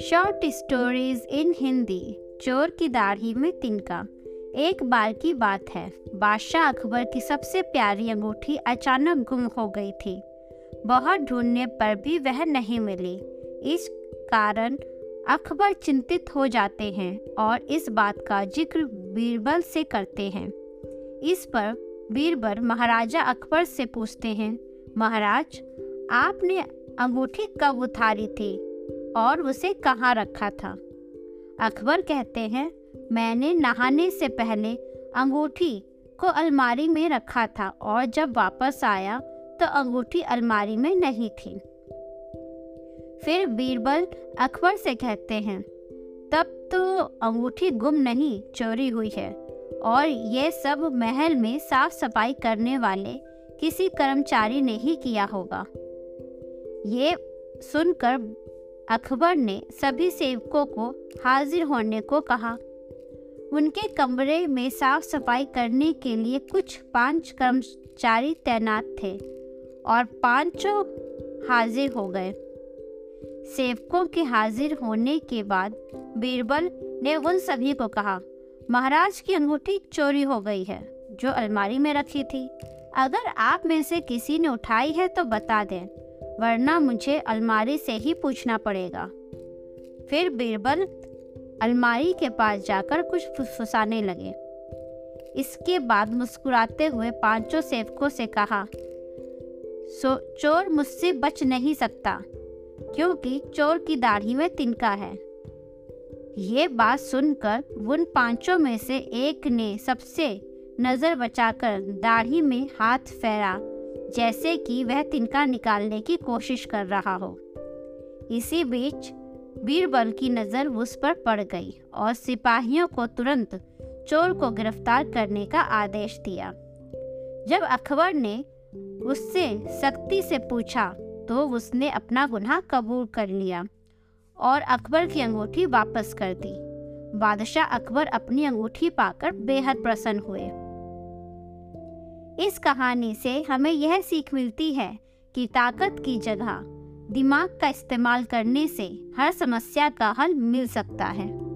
Short stories in Hindi चोर की दाढ़ी में तिनका। एक बार की बात है। बादशाह अकबर की सबसे प्यारी अंगूठी अचानक गुम हो गई थी। बहुत ढूँढने पर भी वह नहीं मिली। इस कारण अकबर चिंतित हो जाते हैं और इस बात का ज़िक्र बीरबल से करते हैं। इस पर बीरबल महाराजा अकबर से पूछते हैं, महाराज आपने अंगूठी कब उतारी थी और उसे कहाँ रखा था? अकबर कहते हैं, मैंने नहाने से पहले अंगूठी को अलमारी में रखा था और जब वापस आया तो अंगूठी अलमारी में नहीं थी। फिर बीरबल अकबर से कहते हैं, तब तो अंगूठी गुम नहीं, चोरी हुई है और ये सब महल में साफ़ सफ़ाई करने वाले किसी कर्मचारी ने ही किया होगा। ये सुनकर अकबर ने सभी सेवकों को हाजिर होने को कहा। उनके कमरे में साफ़ सफ़ाई करने के लिए कुछ पाँच कर्मचारी तैनात थे और पाँचों हाजिर हो गए। सेवकों के हाजिर होने के बाद बीरबल ने उन सभी को कहा, महाराज की अंगूठी चोरी हो गई है, जो अलमारी में रखी थी। अगर आप में से किसी ने उठाई है तो बता दें। वरना मुझे अलमारी से ही पूछना पड़ेगा। फिर बीरबल अलमारी के पास जाकर कुछ फुसफुसाने लगे। इसके बाद मुस्कुराते हुए पाँचों सेवकों से कहा, सो, चोर मुझसे बच नहीं सकता, क्योंकि चोर की दाढ़ी में तिनका है। ये बात सुनकर उन पाँचों में से एक ने सबसे नज़र बचाकर दाढ़ी में हाथ फेरा। जैसे कि वह तिनका निकालने की कोशिश कर रहा हो। इसी बीच बीरबल की नज़र उस पर पड़ गई और सिपाहियों को तुरंत चोर को गिरफ़्तार करने का आदेश दिया। जब अकबर ने उससे सख्ती से पूछा तो उसने अपना गुनाह कबूल कर लिया और अकबर की अंगूठी वापस कर दी। बादशाह अकबर अपनी अंगूठी पाकर बेहद प्रसन्न हुए। इस कहानी से हमें यह सीख मिलती है कि ताकत की जगह दिमाग का इस्तेमाल करने से हर समस्या का हल मिल सकता है।